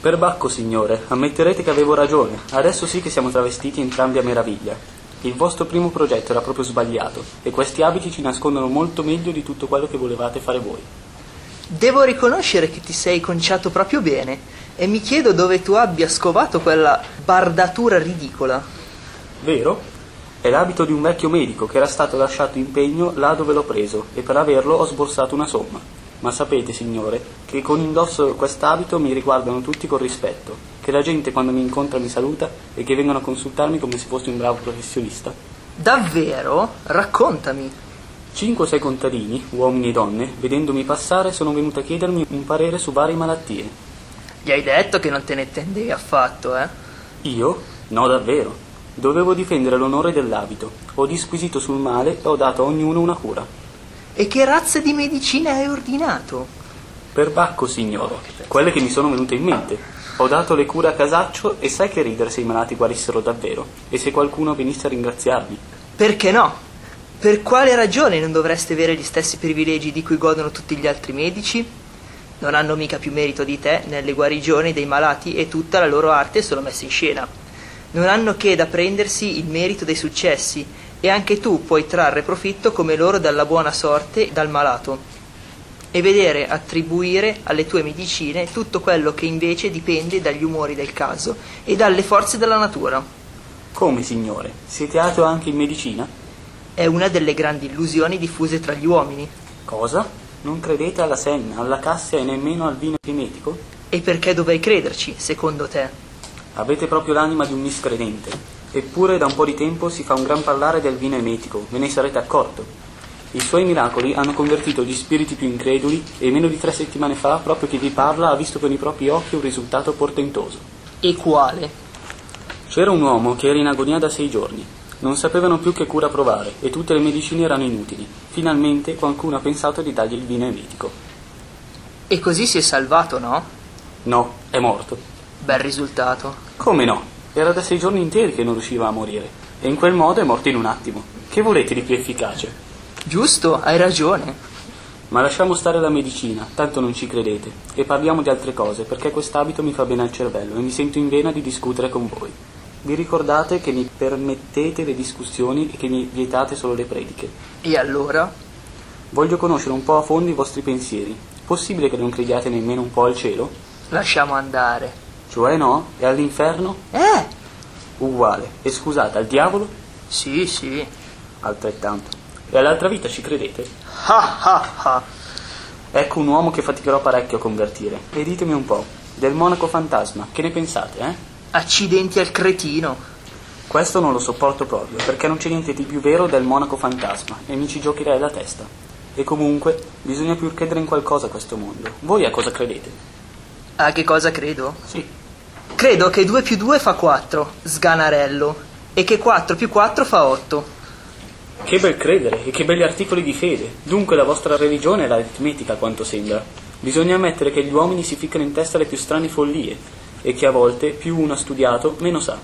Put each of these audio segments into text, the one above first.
Perbacco, signore, ammetterete che avevo ragione. Adesso sì che siamo travestiti entrambi a meraviglia. Il vostro primo progetto era proprio sbagliato e questi abiti ci nascondono molto meglio di tutto quello che volevate fare voi. Devo riconoscere che ti sei conciato proprio bene e mi chiedo dove tu abbia scovato quella bardatura ridicola. Vero? È l'abito di un vecchio medico che era stato lasciato in pegno là dove l'ho preso e per averlo ho sborsato una somma. Ma sapete, signore, che con indosso quest'abito mi riguardano tutti con rispetto, che la gente quando mi incontra mi saluta e che vengono a consultarmi come se fossi un bravo professionista. Davvero? Raccontami. Cinque o sei contadini, uomini e donne, vedendomi passare sono venuti a chiedermi un parere su varie malattie. Gli hai detto che non te ne intendevi affatto, eh? Io? No, davvero. Dovevo difendere l'onore dell'abito. Ho disquisito sul male e ho dato a ognuno una cura. E che razza di medicina hai ordinato? Per Bacco, signore, quelle che mi sono venute in mente. Ho dato le cure a casaccio e sai che ridere se i malati guarissero davvero e se qualcuno venisse a ringraziarmi. Perché no? Per quale ragione non dovresti avere gli stessi privilegi di cui godono tutti gli altri medici? Non hanno mica più merito di te nelle guarigioni dei malati e tutta la loro arte è solo messa in scena. Non hanno che da prendersi il merito dei successi e anche tu puoi trarre profitto come loro dalla buona sorte dal malato e vedere attribuire alle tue medicine tutto quello che invece dipende dagli umori del caso e dalle forze della natura. Come, signore? Siete ateo anche in medicina? È una delle grandi illusioni diffuse tra gli uomini. Cosa? Non credete alla senna, alla cassia e nemmeno al vino emetico? E perché dovrei crederci, secondo te? Avete proprio l'anima di un miscredente. Eppure da un po' di tempo si fa un gran parlare del vino emetico, ve ne sarete accorto. I suoi miracoli hanno convertito gli spiriti più increduli e meno di tre settimane fa, proprio chi vi parla ha visto con i propri occhi un risultato portentoso. E quale? C'era un uomo che era in agonia da sei giorni. Non sapevano più che cura provare e tutte le medicine erano inutili. Finalmente qualcuno ha pensato di dargli il vino emetico. E così si è salvato, no? No, è morto. Bel risultato. Come no? Era da sei giorni interi che non riusciva a morire, e in quel modo è morto in un attimo. Che volete di più efficace? Giusto, hai ragione. Ma lasciamo stare la medicina, tanto non ci credete, e parliamo di altre cose, perché quest'abito mi fa bene al cervello e mi sento in vena di discutere con voi. Vi ricordate che mi permettete le discussioni e che mi vietate solo le prediche? E allora? Voglio conoscere un po' a fondo i vostri pensieri. Possibile che non crediate nemmeno un po' al cielo? Lasciamo andare. Cioè no? E all'inferno? Eh! Uguale. E scusate, al diavolo? Sì, sì. Altrettanto. E all'altra vita ci credete? Ah ah ah. Ecco un uomo che faticherò parecchio a convertire. E ditemi un po', del monaco fantasma, che ne pensate, eh? Accidenti al cretino. Questo non lo sopporto proprio, perché non c'è niente di più vero del monaco fantasma, e mi ci giocherei la testa. E comunque, bisogna più credere in qualcosa a questo mondo. Voi a cosa credete? A che cosa credo? Sì. Credo che 2 più 2 fa 4, sganarello, e che 4 più 4 fa 8. Che bel credere e che belli articoli di fede. Dunque la vostra religione è l'aritmetica, quanto sembra. Bisogna ammettere che gli uomini si ficcano in testa le più strane follie e che a volte più uno ha studiato, meno sa.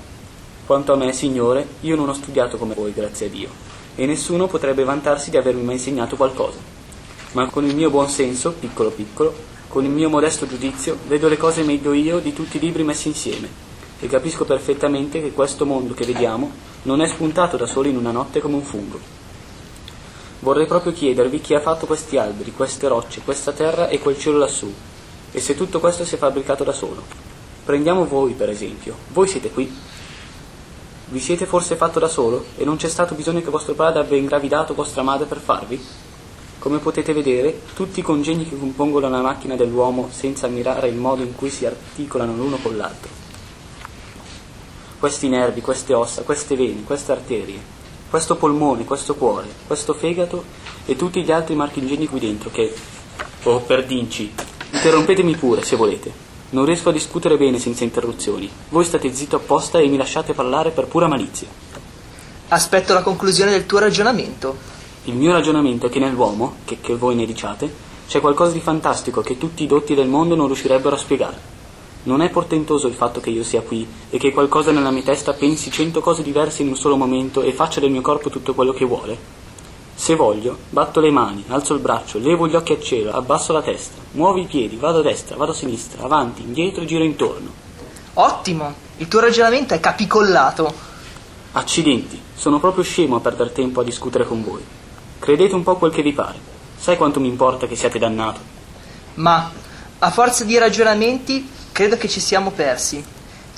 Quanto a me, signore, io non ho studiato come voi, grazie a Dio, e nessuno potrebbe vantarsi di avermi mai insegnato qualcosa. Ma con il mio buon senso, piccolo piccolo, con il mio modesto giudizio, vedo le cose meglio io di tutti i libri messi insieme e capisco perfettamente che questo mondo che vediamo non è spuntato da solo in una notte come un fungo. Vorrei proprio chiedervi chi ha fatto questi alberi, queste rocce, questa terra e quel cielo lassù, e se tutto questo si è fabbricato da solo. Prendiamo voi, per esempio. Voi siete qui. Vi siete forse fatto da solo e non c'è stato bisogno che vostro padre abbia ingravidato vostra madre per farvi? Come potete vedere, tutti i congegni che compongono la macchina dell'uomo senza ammirare il modo in cui si articolano l'uno con l'altro. Questi nervi, queste ossa, queste vene, queste arterie, questo polmone, questo cuore, questo fegato e tutti gli altri marchingegni qui dentro che... Oh, perdinci, interrompetemi pure se volete. Non riesco a discutere bene senza interruzioni. Voi state zitto apposta e mi lasciate parlare per pura malizia. Aspetto la conclusione del tuo ragionamento. Il mio ragionamento è che nell'uomo, che, che voi ne diciate, c'è qualcosa di fantastico che tutti i dotti del mondo non riuscirebbero a spiegare. Non è portentoso il fatto che io sia qui e che qualcosa nella mia testa pensi cento cose diverse in un solo momento e faccia del mio corpo tutto quello che vuole? Se voglio, batto le mani, alzo il braccio, levo gli occhi al cielo, abbasso la testa, muovo i piedi, vado a destra, vado a sinistra, avanti, indietro e giro intorno. Ottimo, il tuo ragionamento è capicollato. Accidenti, sono proprio scemo a perdere tempo a discutere con voi. Credete un po' quel che vi pare. Sai quanto mi importa che siate dannato? Ma, a forza di ragionamenti, credo che ci siamo persi.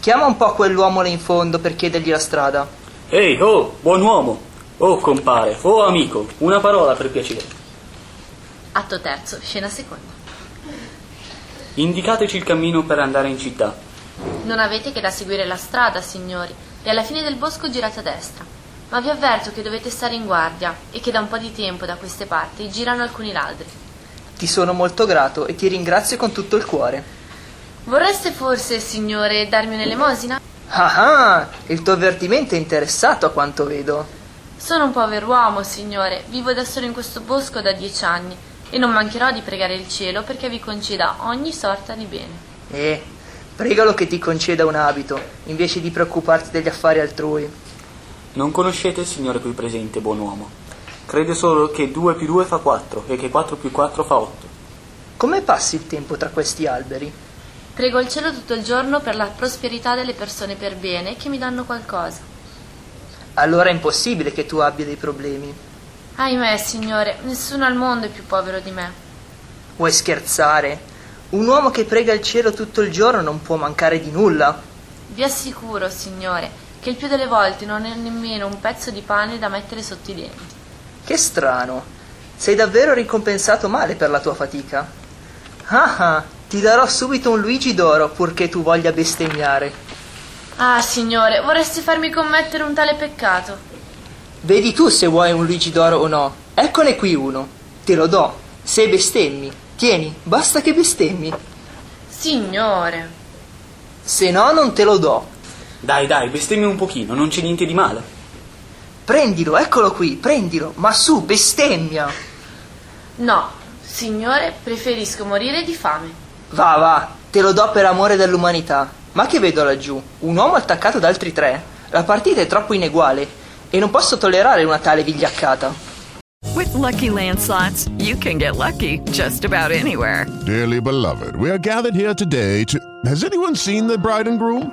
Chiama un po' quell'uomo là in fondo per chiedergli la strada. Ehi, oh, buon uomo! Oh, compare, oh, amico, una parola per piacere. Atto terzo, scena seconda. Indicateci il cammino per andare in città. Non avete che da seguire la strada, signori, e alla fine del bosco girate a destra. Ma vi avverto che dovete stare in guardia e che da un po' di tempo da queste parti girano alcuni ladri. Ti sono molto grato e ti ringrazio con tutto il cuore. Vorreste forse, signore, darmi un'elemosina? Ah ah, il tuo avvertimento è interessato a quanto vedo. Sono un pover'uomo, signore, vivo da solo in questo bosco da dieci anni e non mancherò di pregare il cielo perché vi conceda ogni sorta di bene. Eh, pregalo che ti conceda un abito, invece di preoccuparti degli affari altrui. Non conoscete il Signore qui presente, buon uomo. Crede solo che 2 più 2 fa 4 e che 4 più 4 fa 8. Come passi il tempo tra questi alberi? Prego il cielo tutto il giorno per la prosperità delle persone per bene che mi danno qualcosa. Allora è impossibile che tu abbia dei problemi. Ahimè, signore, nessuno al mondo è più povero di me. Vuoi scherzare? Un uomo che prega il cielo tutto il giorno non può mancare di nulla. Vi assicuro, signore, che il più delle volte non è nemmeno un pezzo di pane da mettere sotto i denti. Che strano. Sei davvero ricompensato male per la tua fatica. Ah ah, ti darò subito un Luigi d'oro purché tu voglia bestemmiare. Ah, signore, vorresti farmi commettere un tale peccato? Vedi tu se vuoi un Luigi d'oro o no. Eccone qui uno. Te lo do. Se bestemmi. Tieni, basta che bestemmi. Signore. Se no, non te lo do. Dai, dai, bestemmi un pochino, non c'è niente di male. Prendilo, eccolo qui, prendilo. Ma su, bestemmia. No, signore, preferisco morire di fame. Va, va, te lo do per amore dell'umanità. Ma che vedo laggiù? Un uomo attaccato ad altri tre? La partita è troppo ineguale e non posso tollerare una tale vigliaccata. With lucky landslots, you can get lucky just about anywhere. Dearly beloved, we are gathered here today to. Has anyone seen the bride and groom?